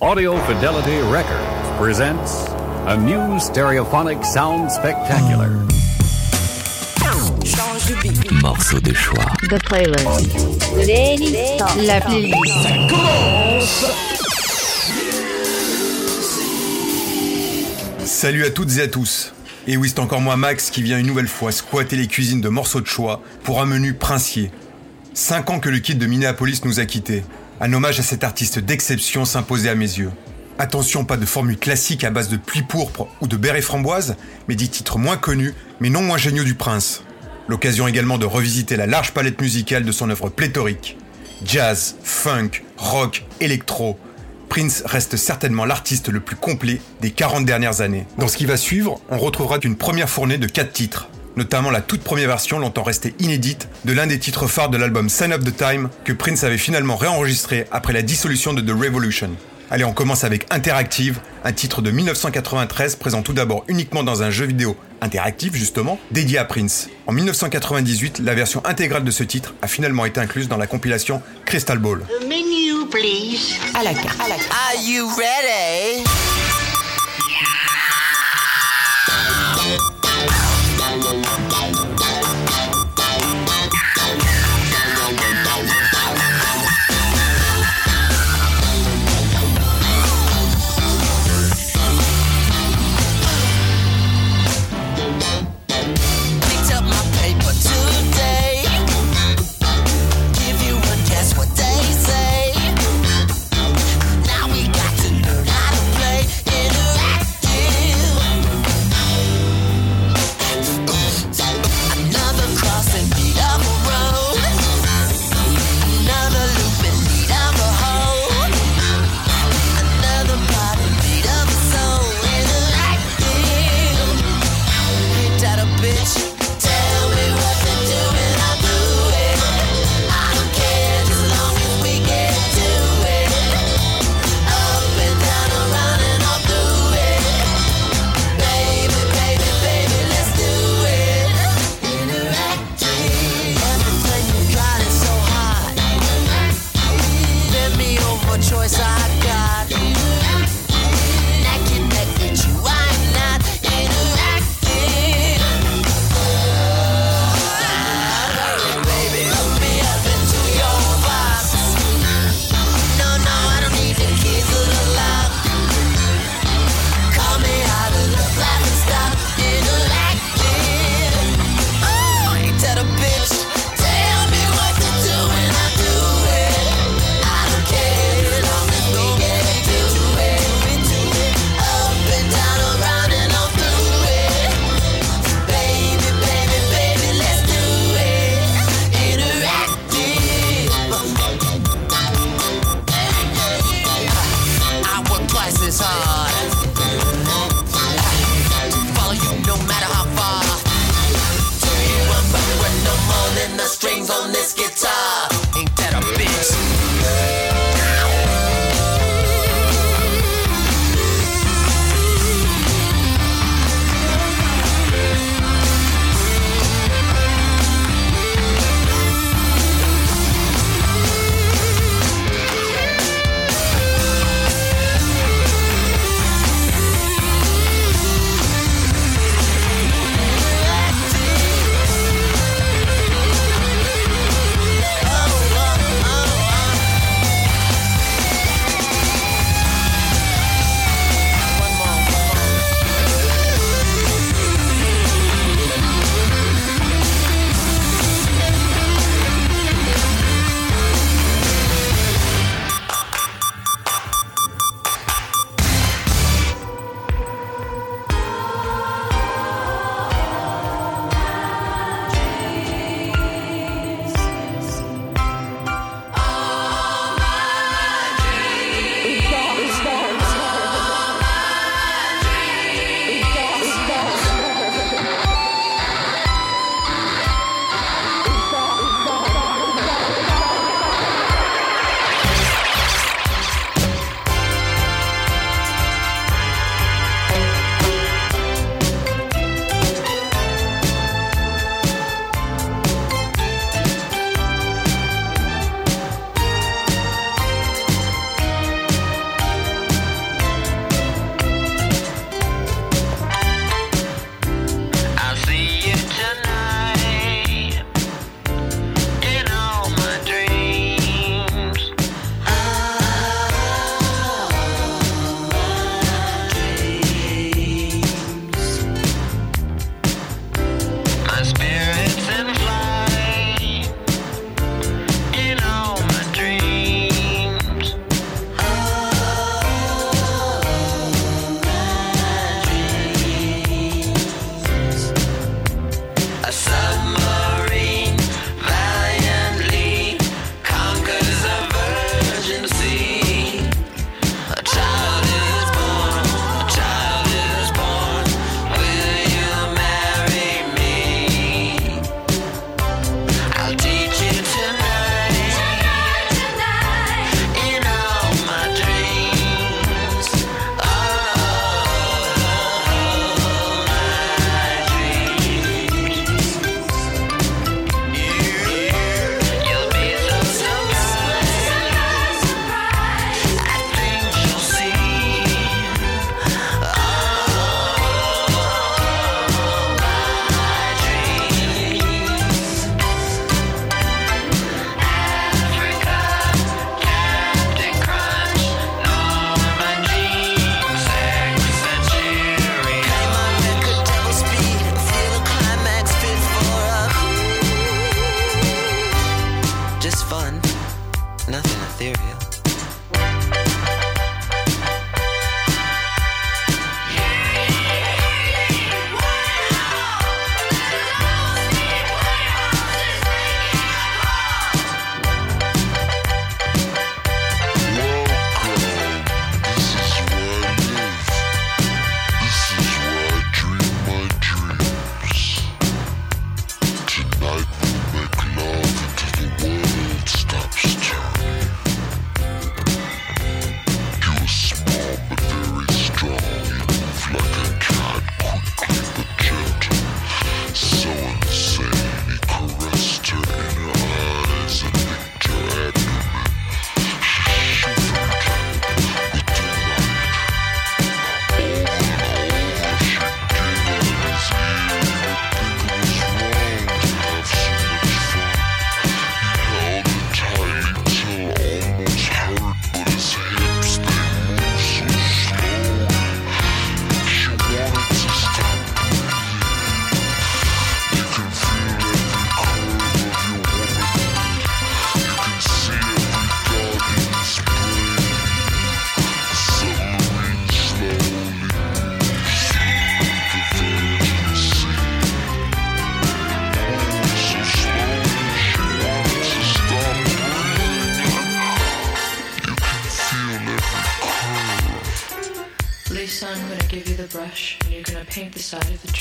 Audio Fidelity Records presents a new stereophonic sound spectacular. Morceau de choix. The playlist. La playlist. Salut à toutes et à tous. Et oui, c'est encore moi Max qui vient une nouvelle fois squatter les cuisines de morceaux de choix pour un menu princier. Cinq ans que le kid de Minneapolis nous a quittés. Un hommage à cet artiste d'exception s'imposait à mes yeux. Attention, pas de formule classique à base de pluie pourpre ou de béret framboise, mais des titres moins connus, mais non moins géniaux du prince. L'occasion également de revisiter la large palette musicale de son œuvre pléthorique. Jazz, funk, rock, électro. Prince reste certainement l'artiste le plus complet des 40 dernières années. Dans ce qui va suivre, on retrouvera une première fournée de 4 titres, notamment la toute première version longtemps restée inédite de l'un des titres phares de l'album Sign of the Time que Prince avait finalement réenregistré après la dissolution de The Revolution. Allez, on commence avec Interactive, un titre de 1993 présent tout d'abord uniquement dans un jeu vidéo interactif justement, dédié à Prince. En 1998, la version intégrale de ce titre a finalement été incluse dans la compilation Crystal Ball. The menu, please. À la carte. Are you ready?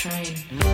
train.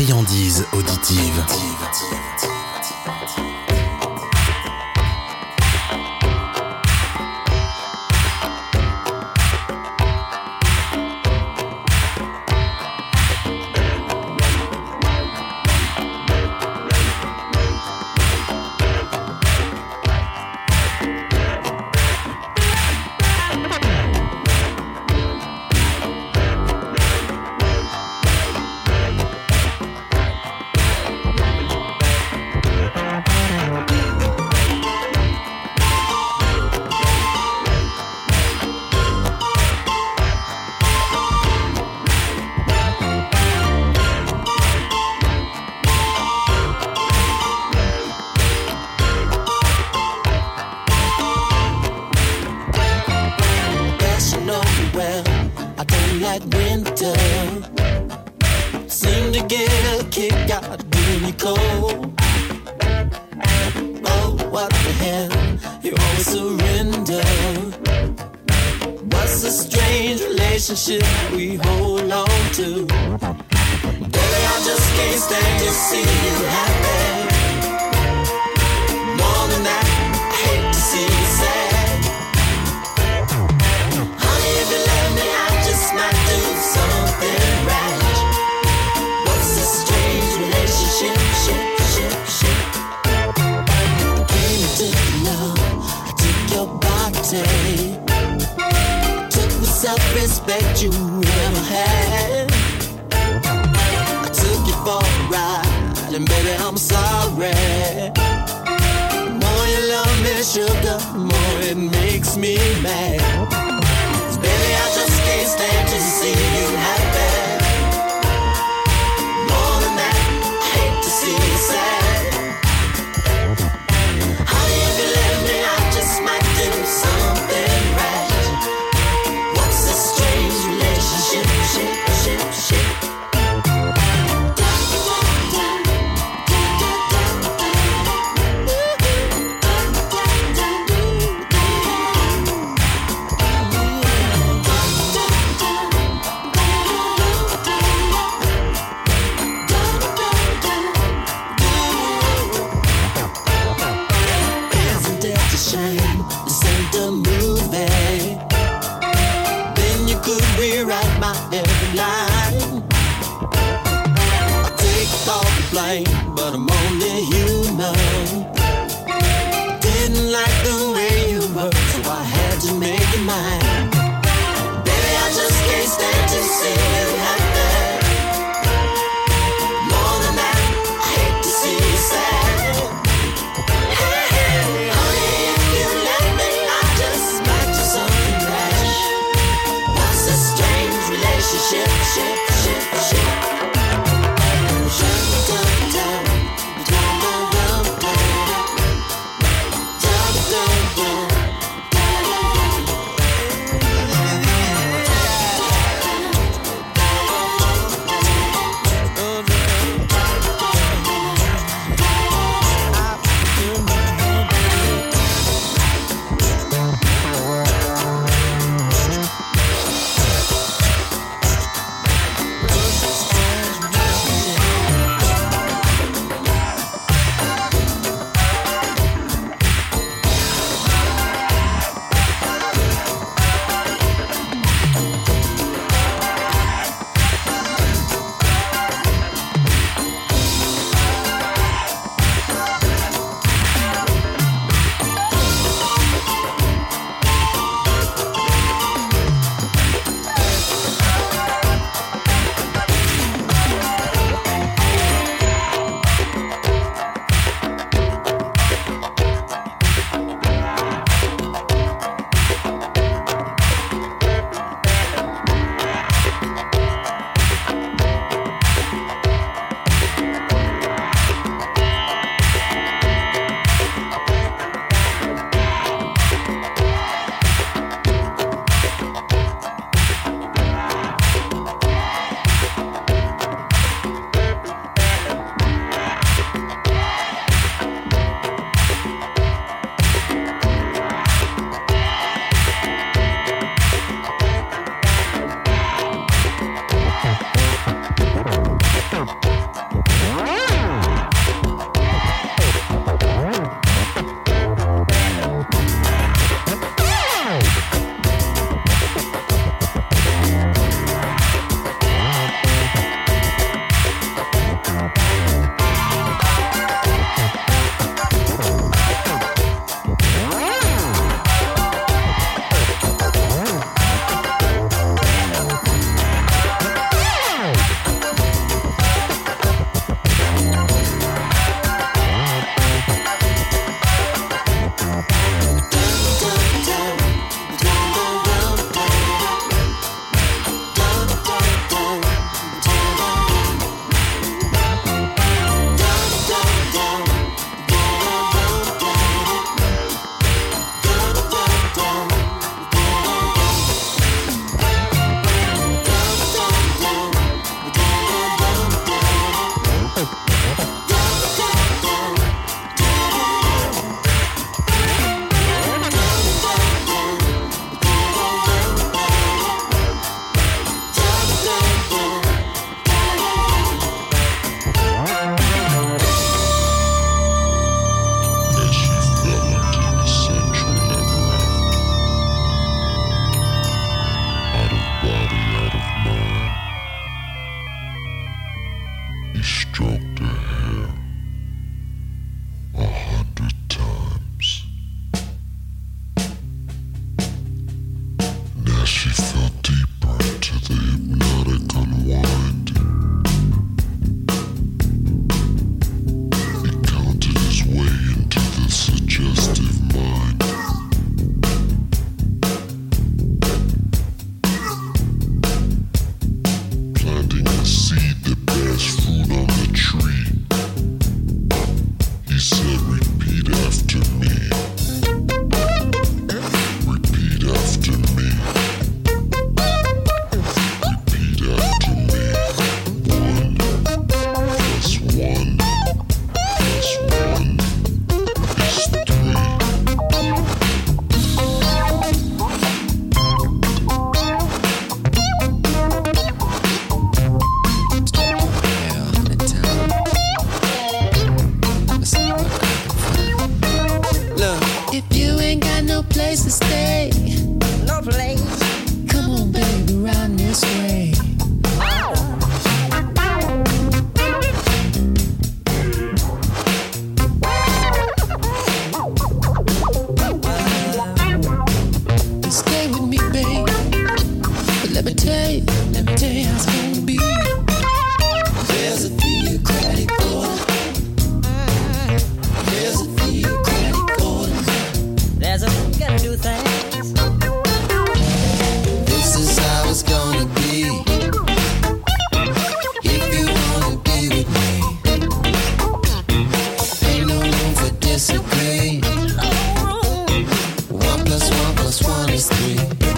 friandise auditive. that winter. Seem to get a kick out when you cold. Oh, what the hell? You always surrender. What's a strange relationship we hold on to? Baby, I just can't stand to see you happy. respect you ever had. I took you for a ride, and baby, I'm sorry. The more you love me, sugar, the more it makes me mad. Baby, I just can't stand to see you. street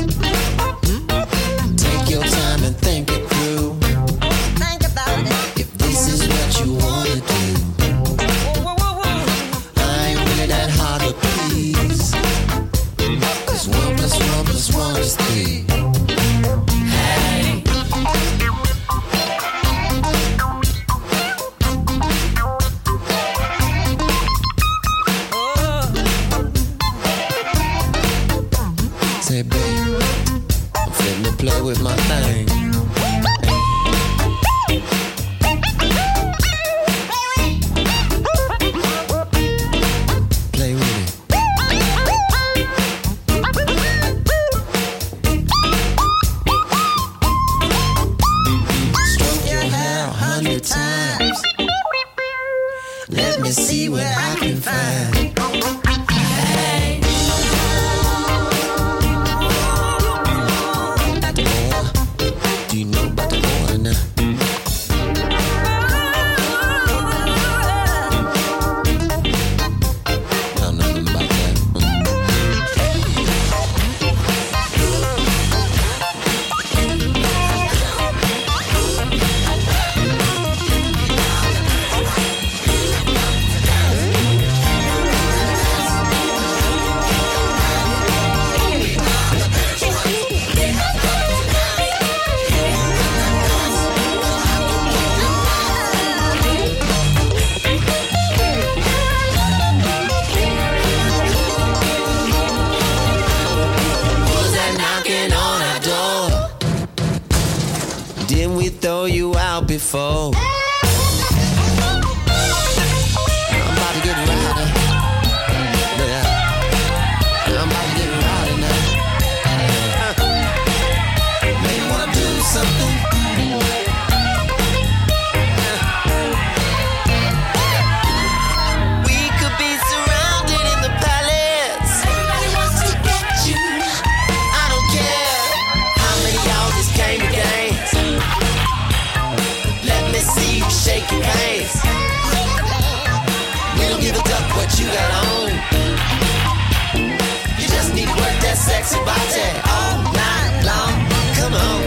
sexy body all night long. Come on.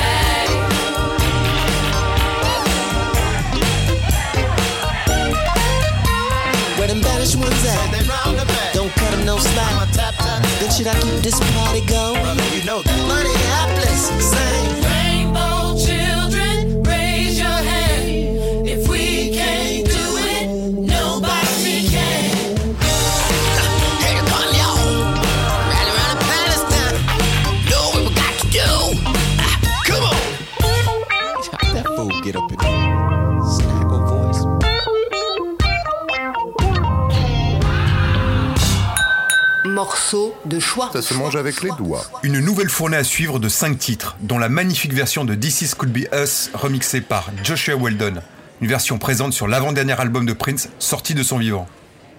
Hey. Where them baddest ones at? Don't cut them no slack. Then should I keep this party going? You know that. Money helpless, sing. Ça se mange avec les doigts. Une nouvelle fournée à suivre de 5 titres, dont la magnifique version de This Is Could Be Us, remixée par Joshua Weldon. Une version présente sur l'avant-dernier album de Prince, sorti de son vivant.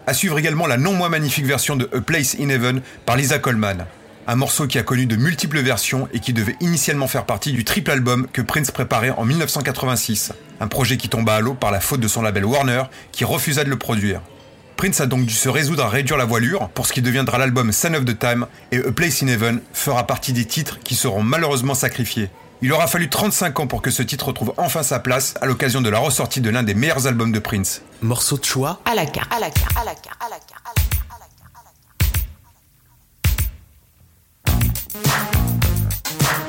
À suivre également la non moins magnifique version de A Place in Heaven par Lisa Coleman. Un morceau qui a connu de multiples versions et qui devait initialement faire partie du triple album que Prince préparait en 1986. Un projet qui tomba à l'eau par la faute de son label Warner, qui refusa de le produire. Prince a donc dû se résoudre à réduire la voilure pour ce qui deviendra l'album Son of the Time et A Place in Heaven fera partie des titres qui seront malheureusement sacrifiés. Il aura fallu 35 ans pour que ce titre retrouve enfin sa place à l'occasion de la ressortie de l'un des meilleurs albums de Prince. Morceau de choix À la carte. À la carte. À la carte. À la carte. À la carte. À la carte. À la carte. You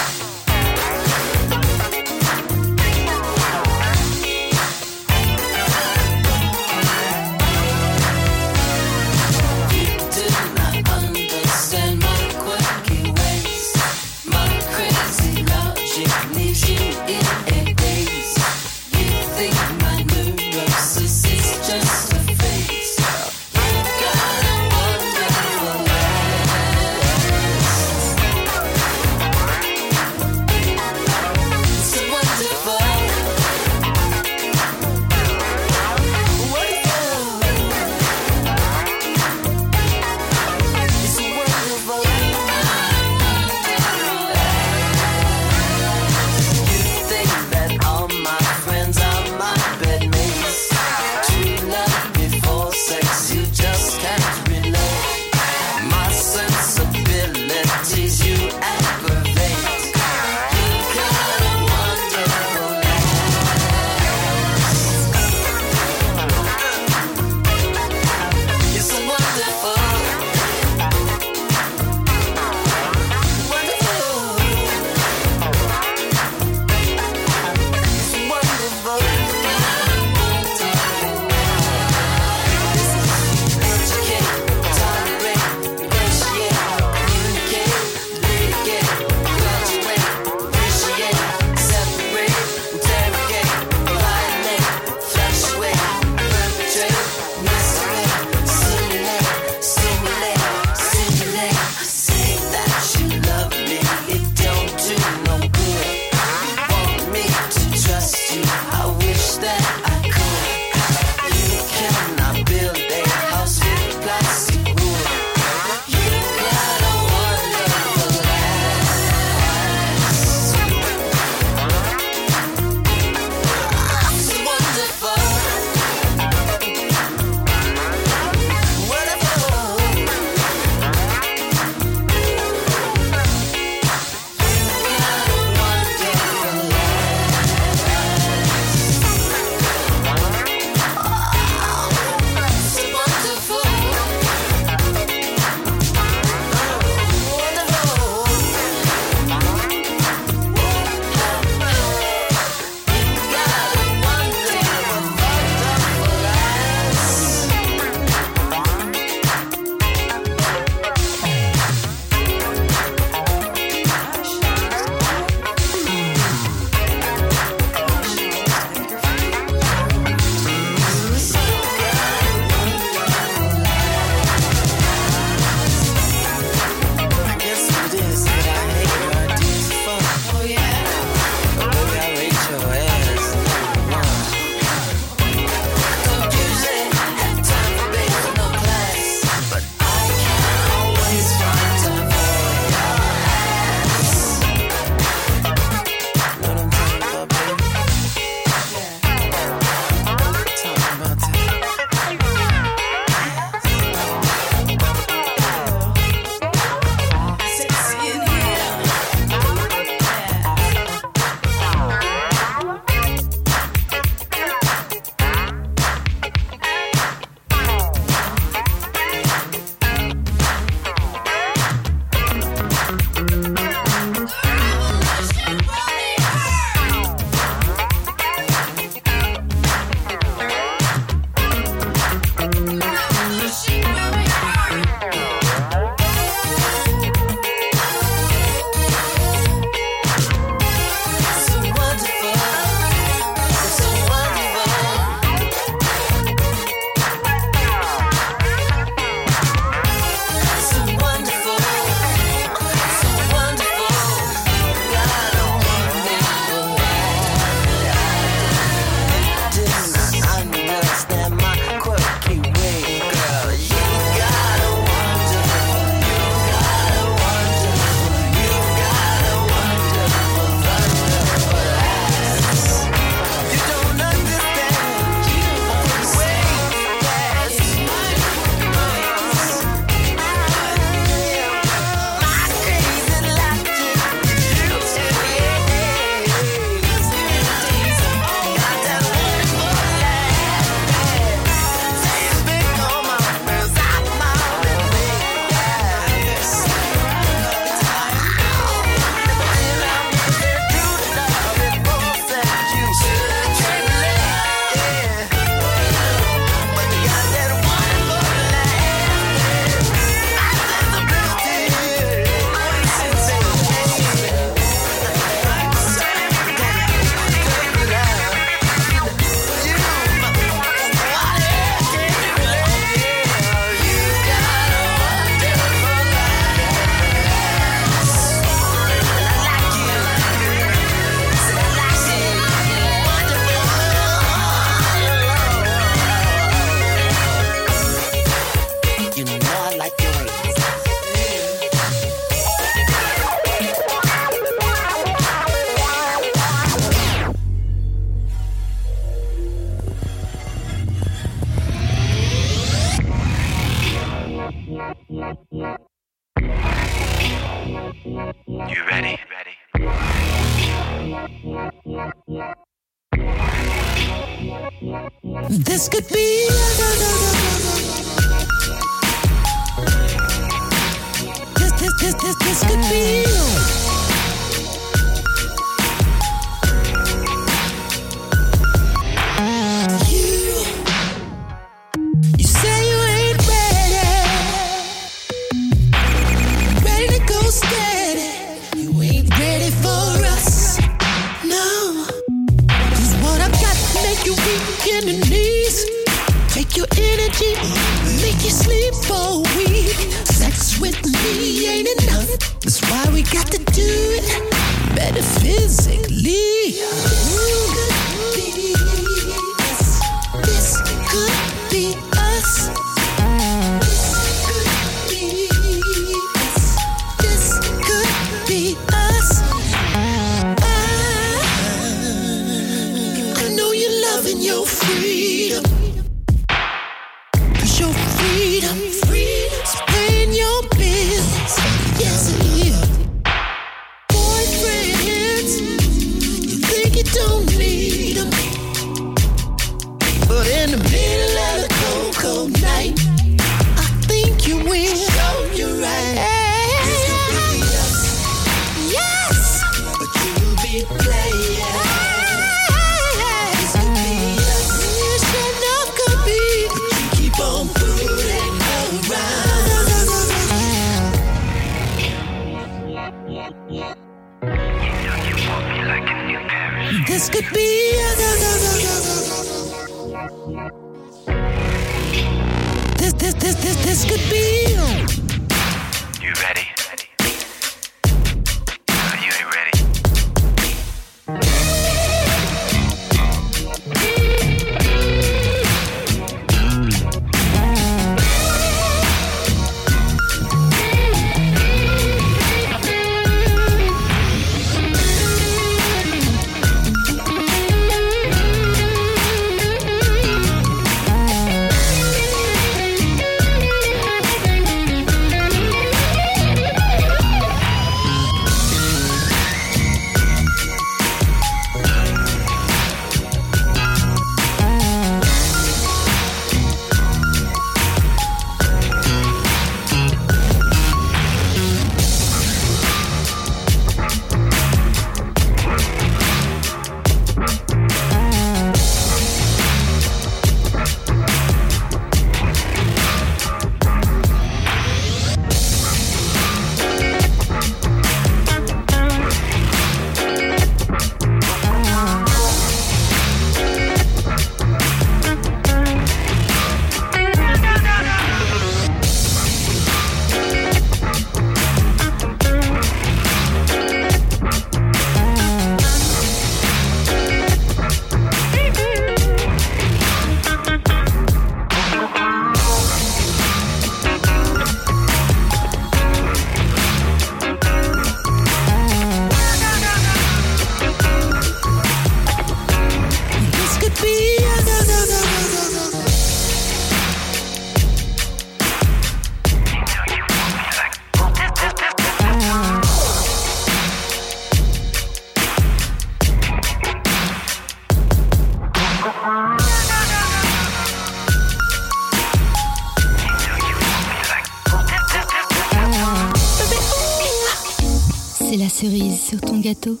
gâteau,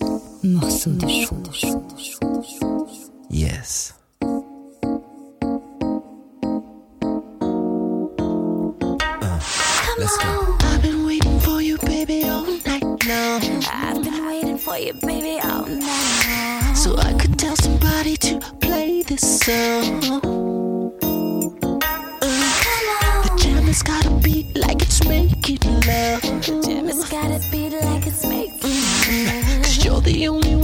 Cause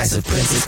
while. The price of Princess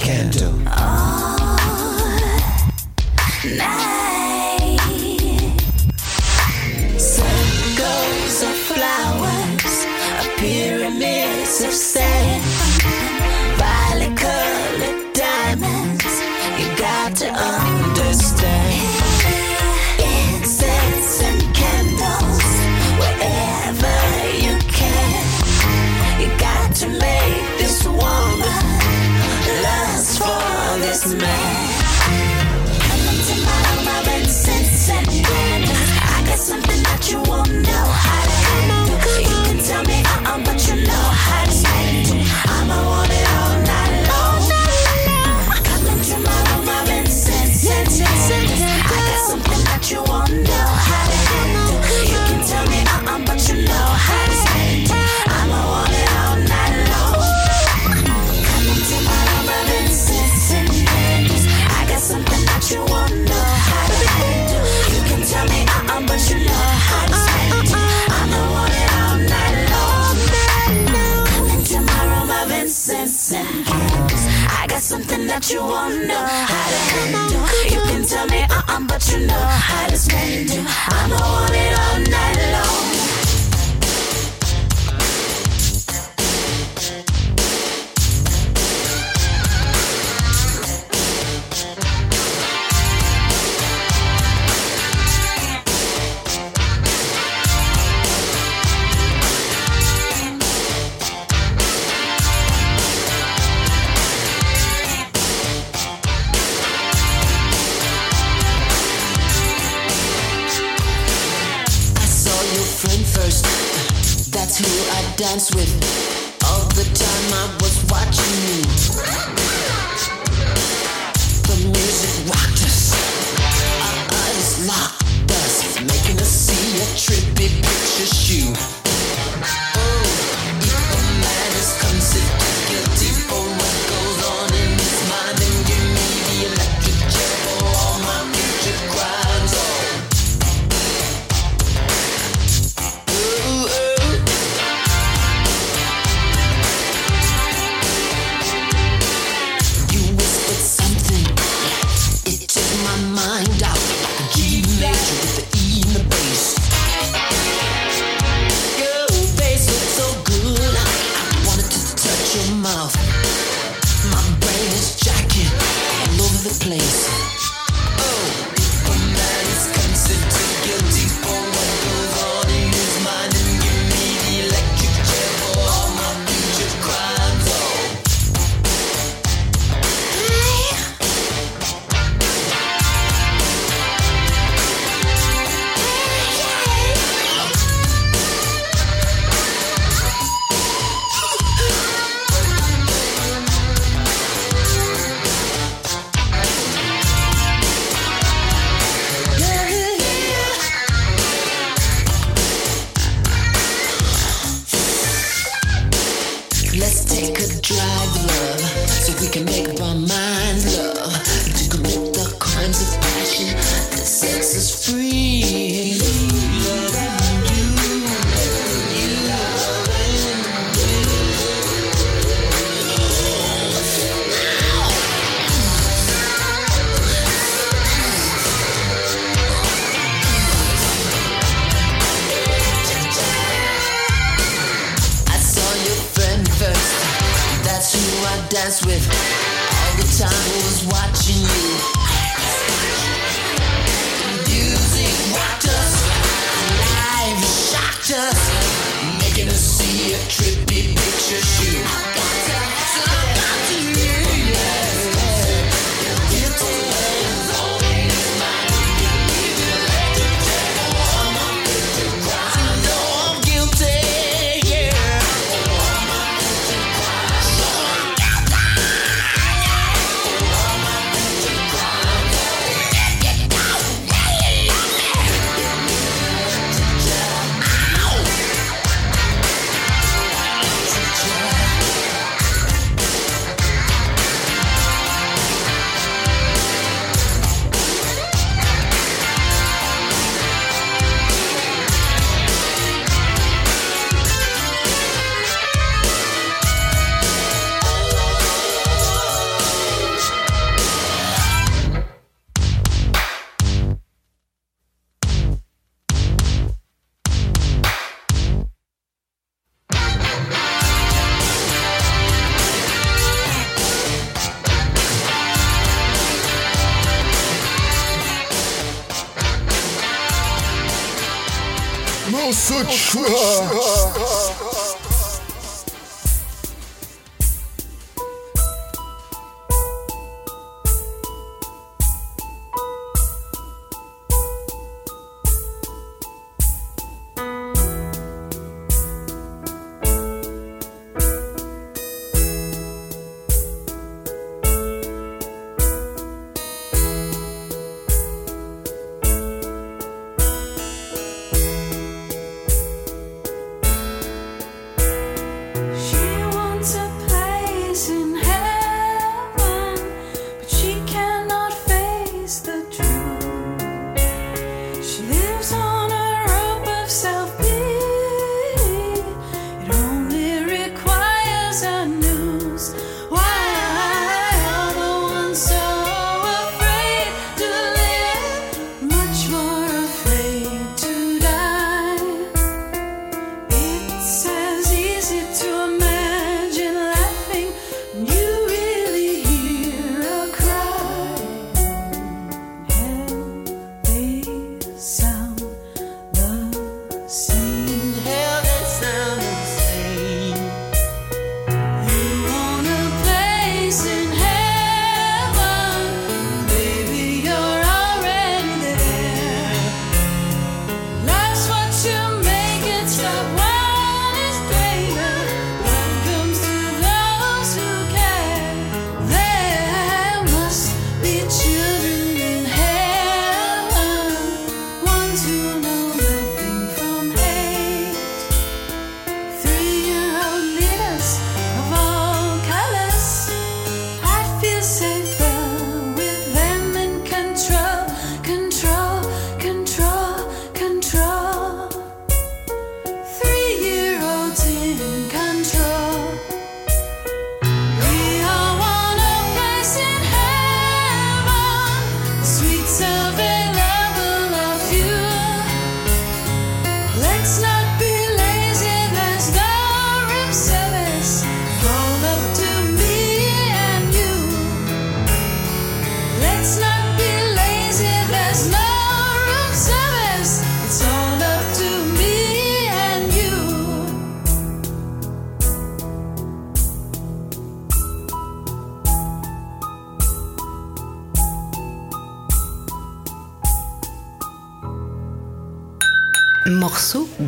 morceau de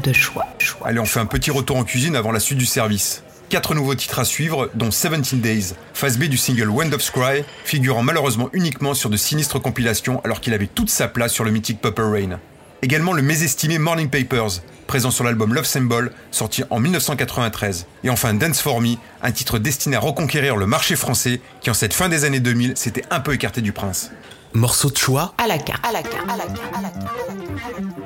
de choix. Allez, on fait un petit retour en cuisine avant la suite du service. Quatre nouveaux titres à suivre, dont 17 Days, phase B du single Wind of Scry, figurant malheureusement uniquement sur de sinistres compilations alors qu'il avait toute sa place sur le mythique Purple Rain. Également le mésestimé Morning Papers, présent sur l'album Love Symbol, sorti en 1993. Et enfin Dance For Me, un titre destiné à reconquérir le marché français qui en cette fin des années 2000 s'était un peu écarté du prince. Morceau de choix? À la carte. À la carte, à la carte, à la carte,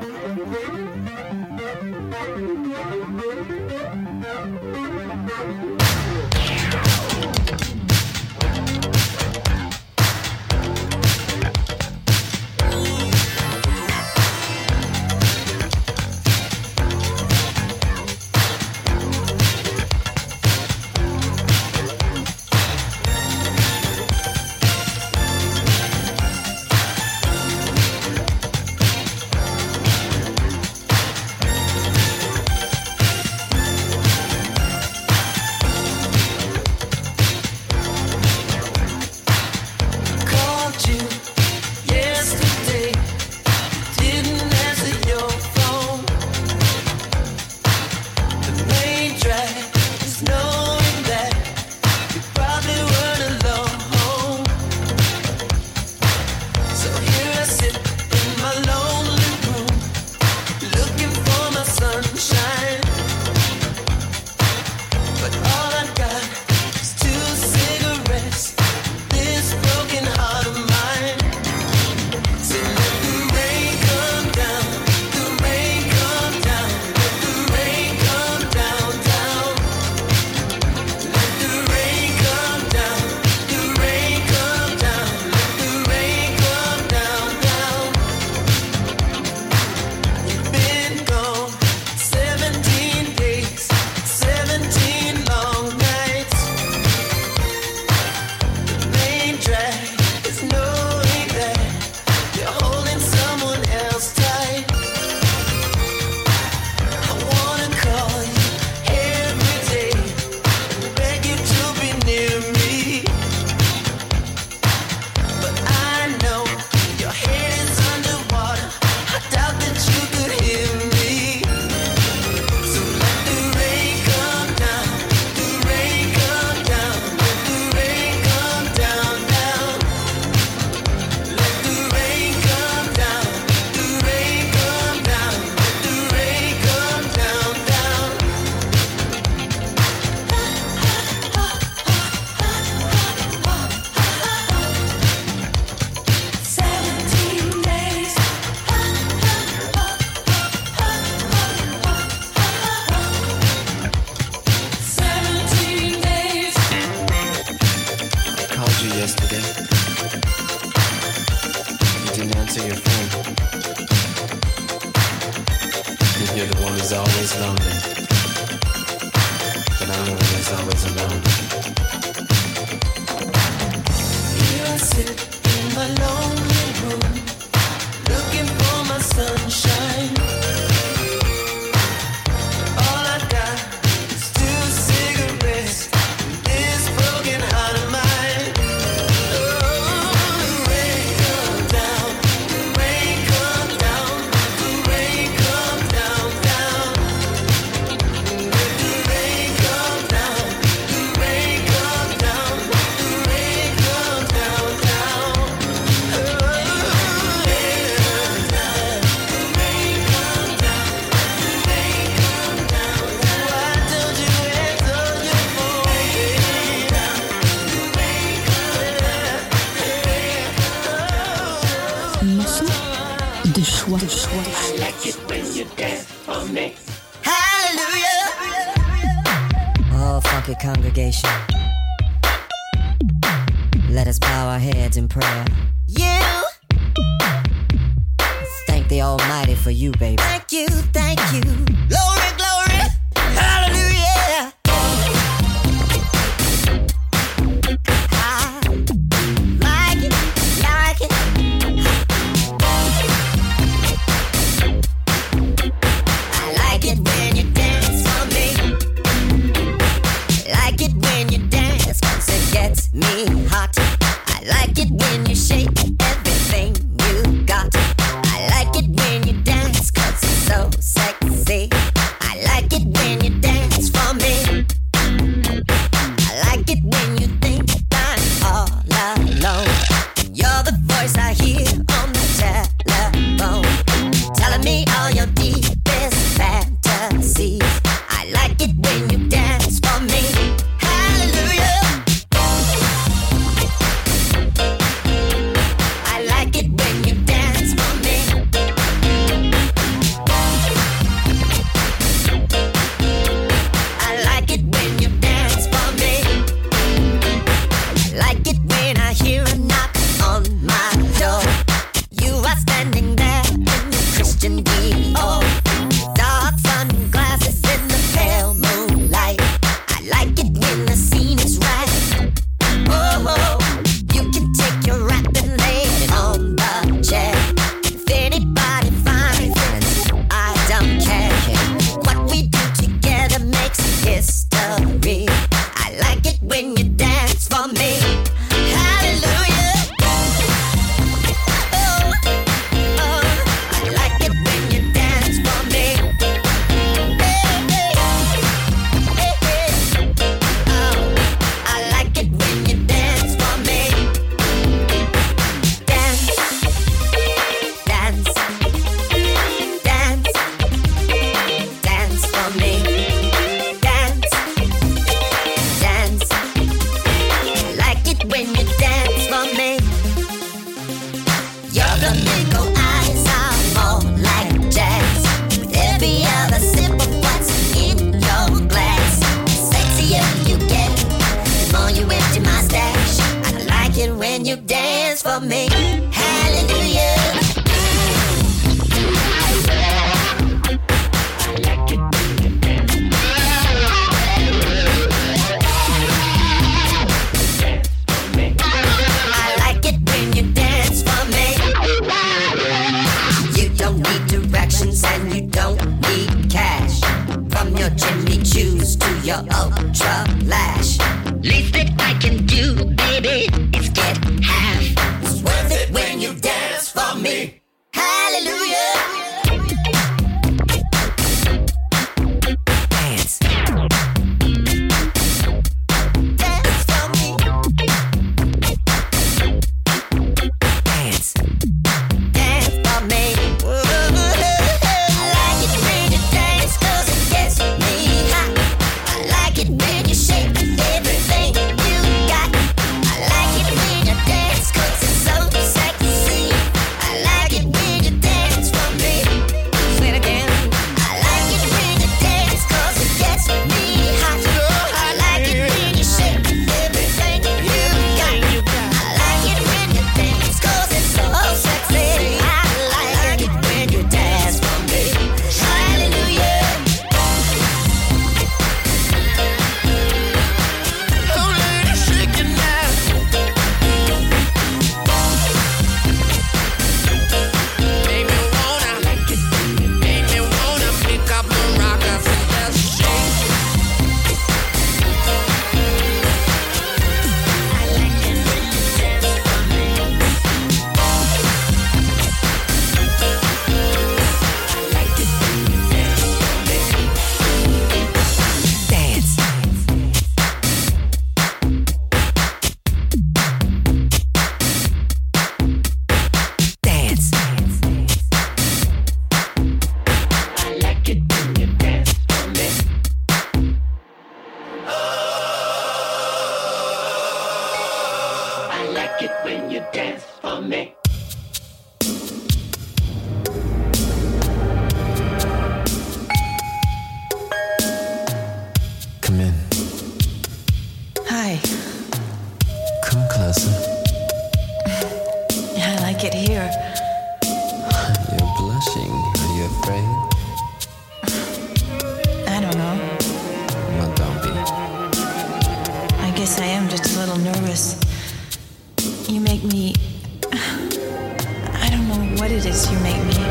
You make me. I don't know what it is you make me.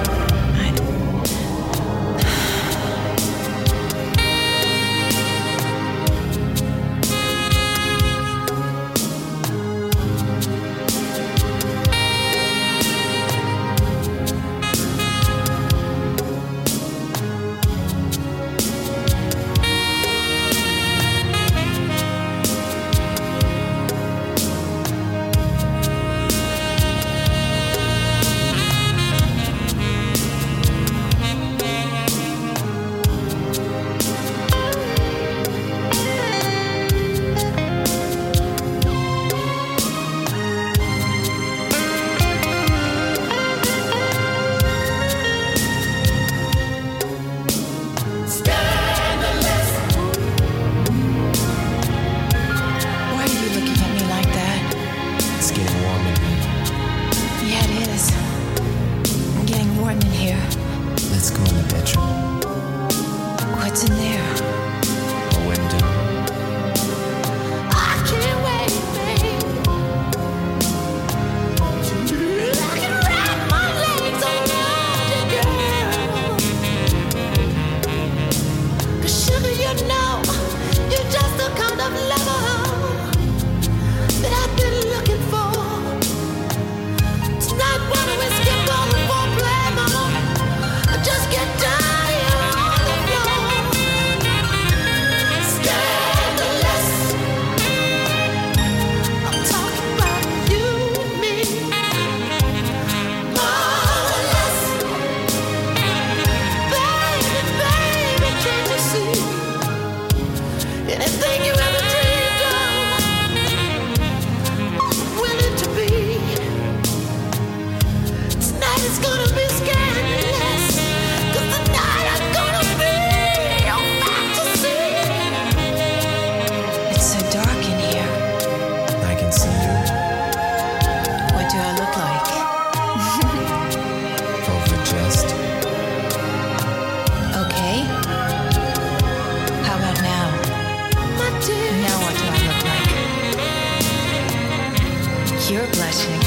you're blushing.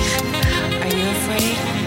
Are you afraid?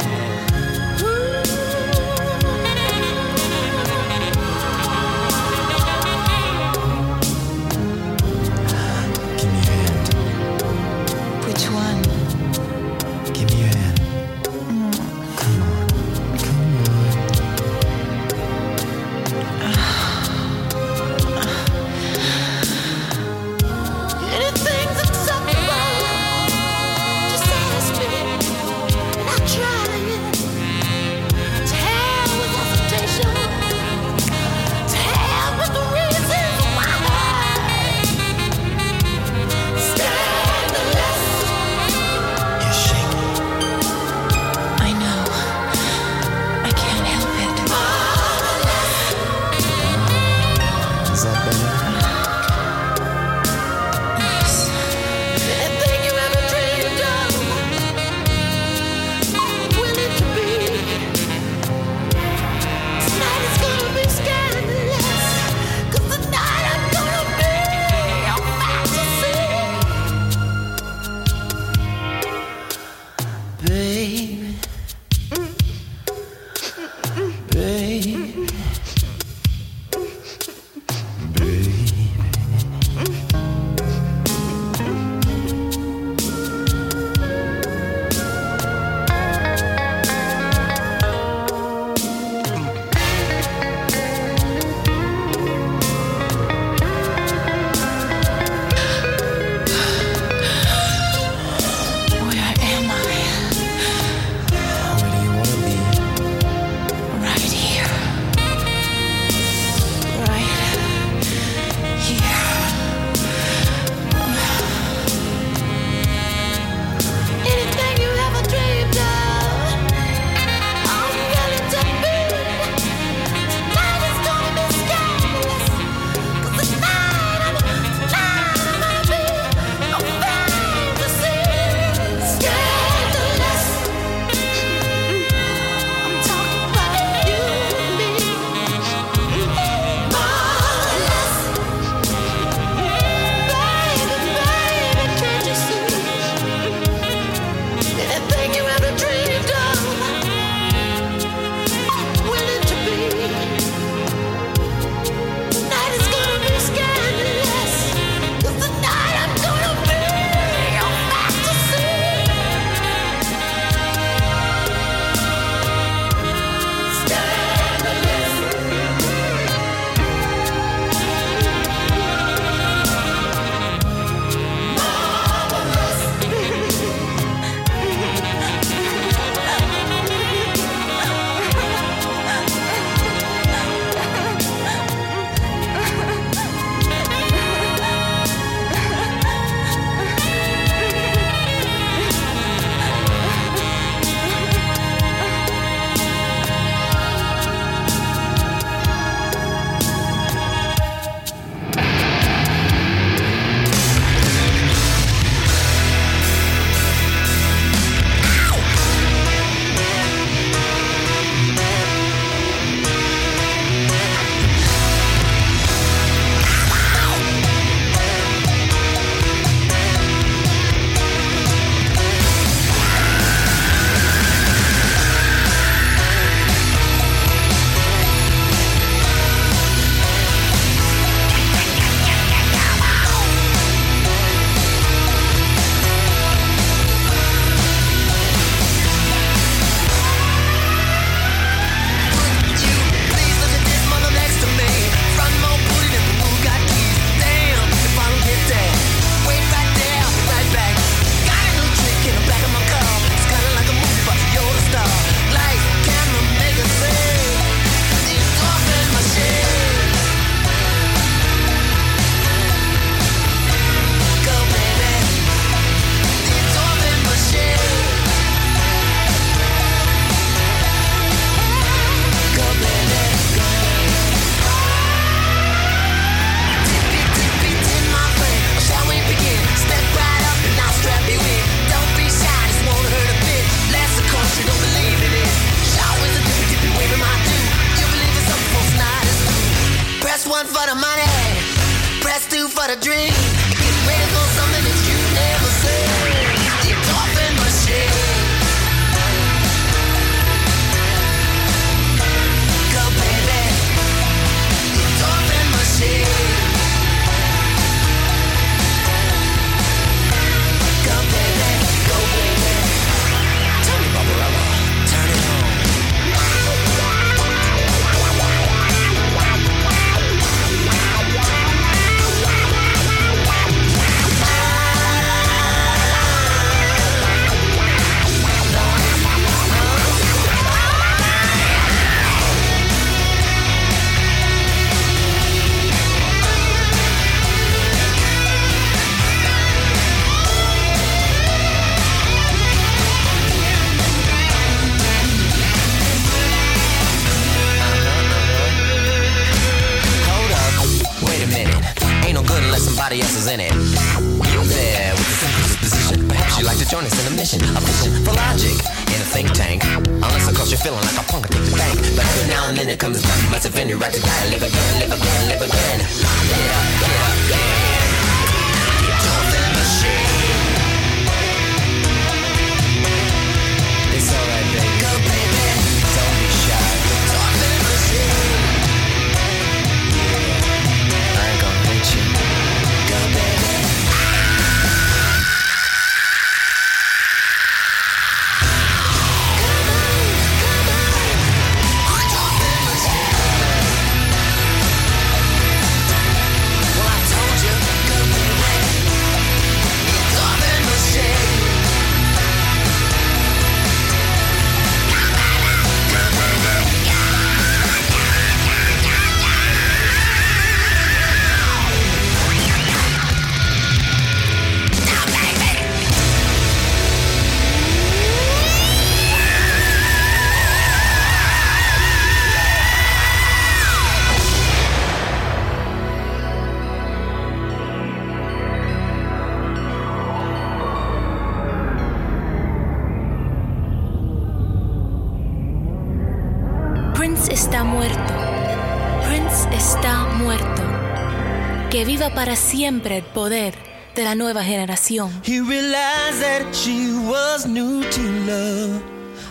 siempre el poder de la nueva generación. He realized that she was new to love,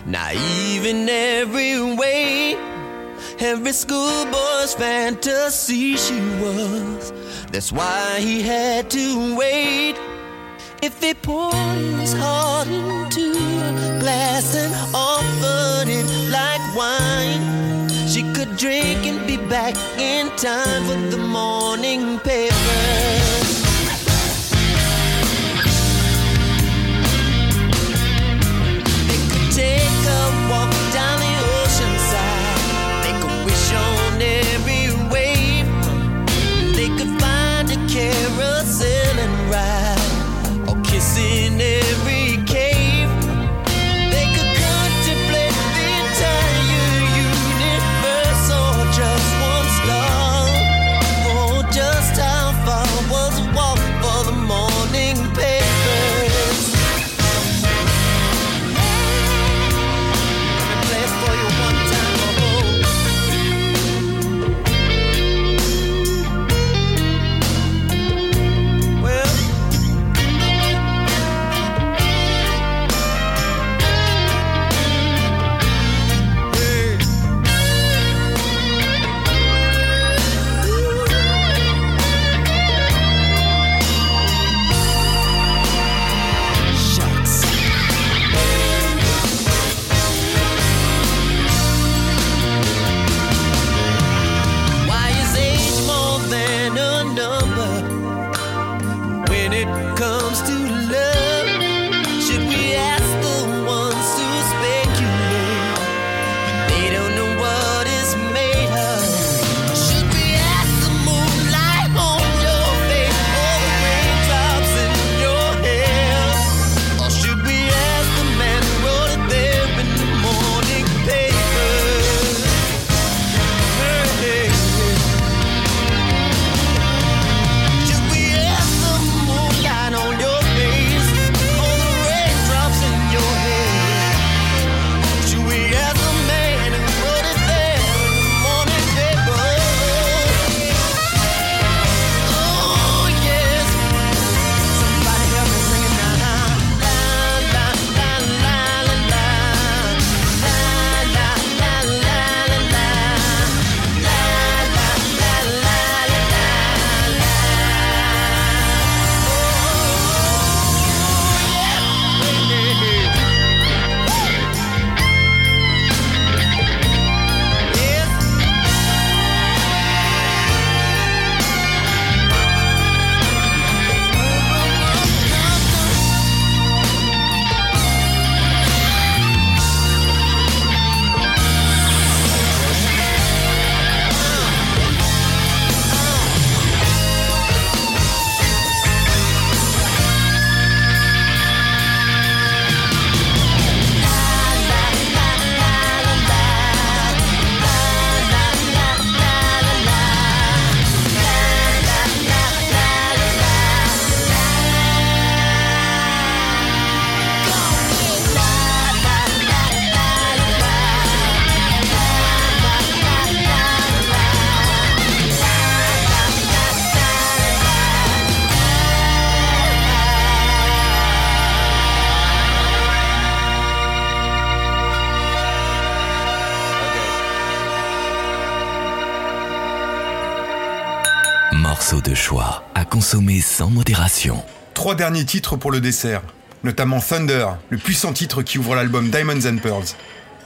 naive in every way. Every schoolboy's fantasy she was. That's why he had to wait. If he poured his heart into a glass and offered it like wine. She could drink and be back in time for the morning paper. derniers titres pour le dessert, notamment Thunder, le puissant titre qui ouvre l'album Diamonds and Pearls.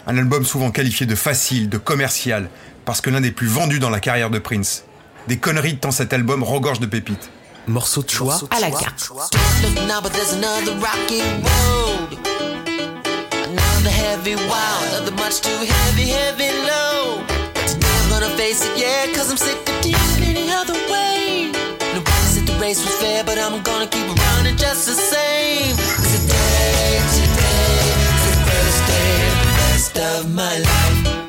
Un album souvent qualifié de facile, de commercial, parce que l'un des plus vendus dans la carrière de Prince. Des conneries tant cet album regorge de pépites. Morceau de choix à la carte. place was fair, but I'm gonna keep running just the same. Today, today, the first day, best of my life.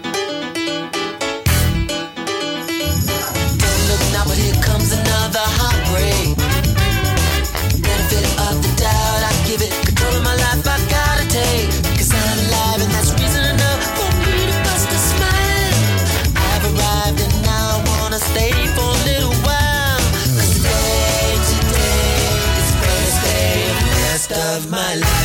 of my life.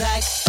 like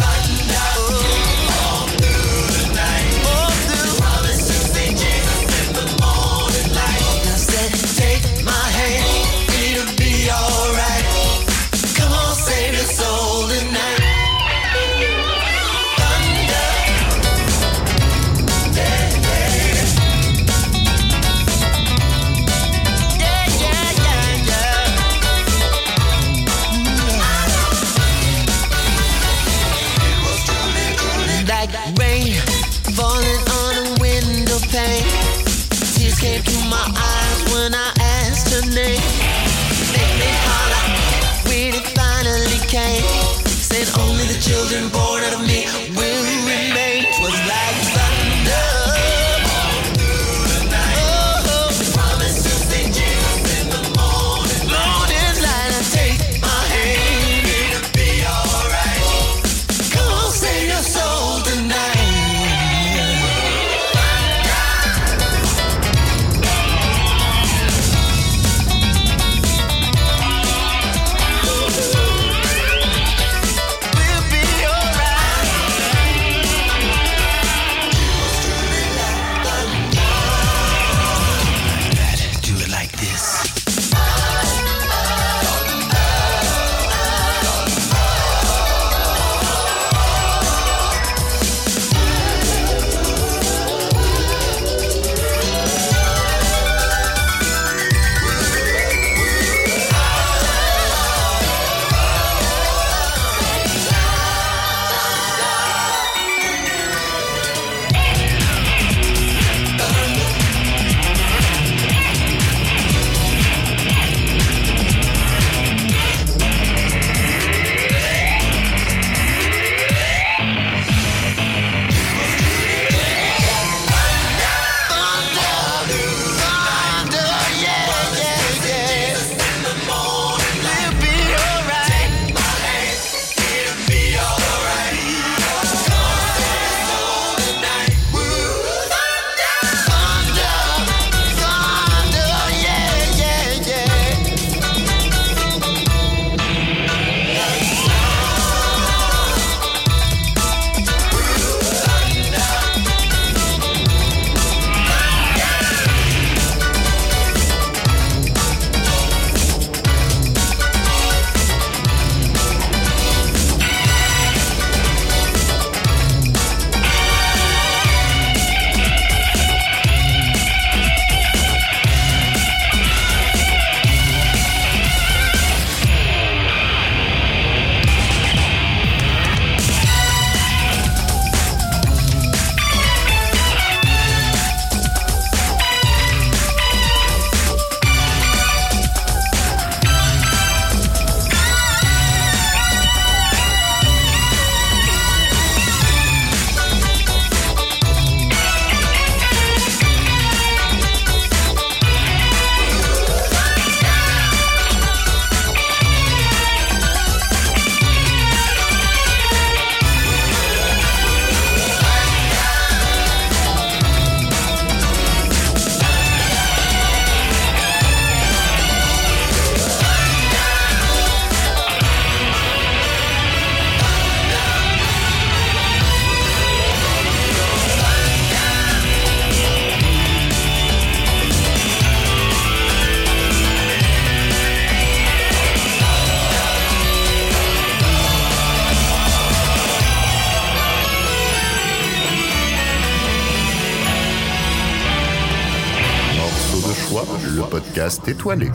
étoilé.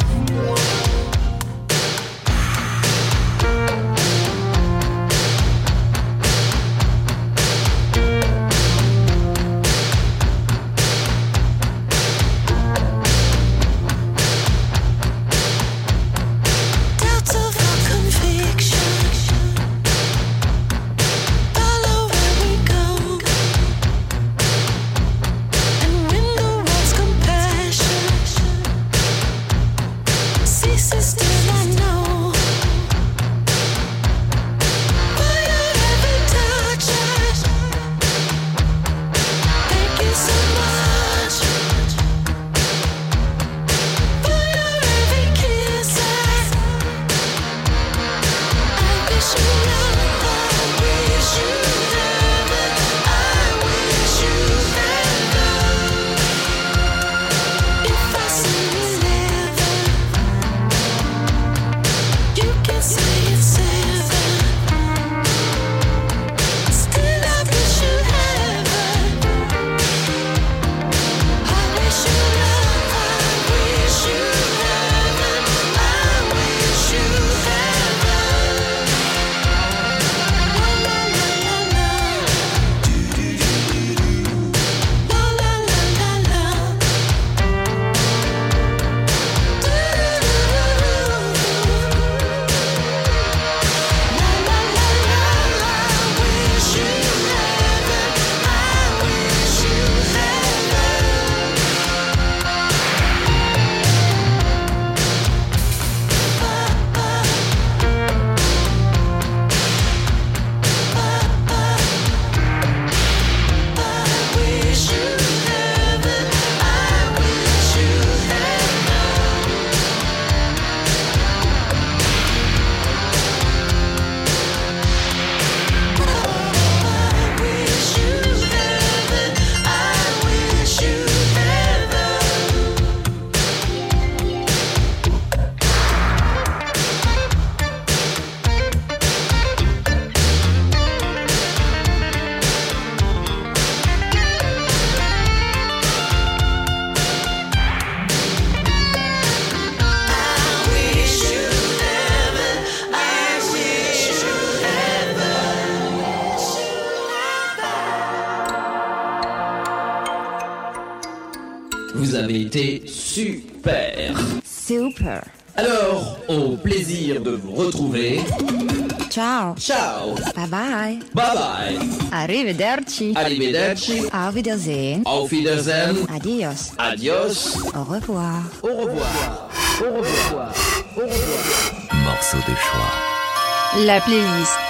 Arrivederci. Arrivederci. Arrivederci. Auf Wiedersehen. Adios. Adios. Au revoir. Au revoir. Au revoir. Au revoir. Morceau de choix. La playlist.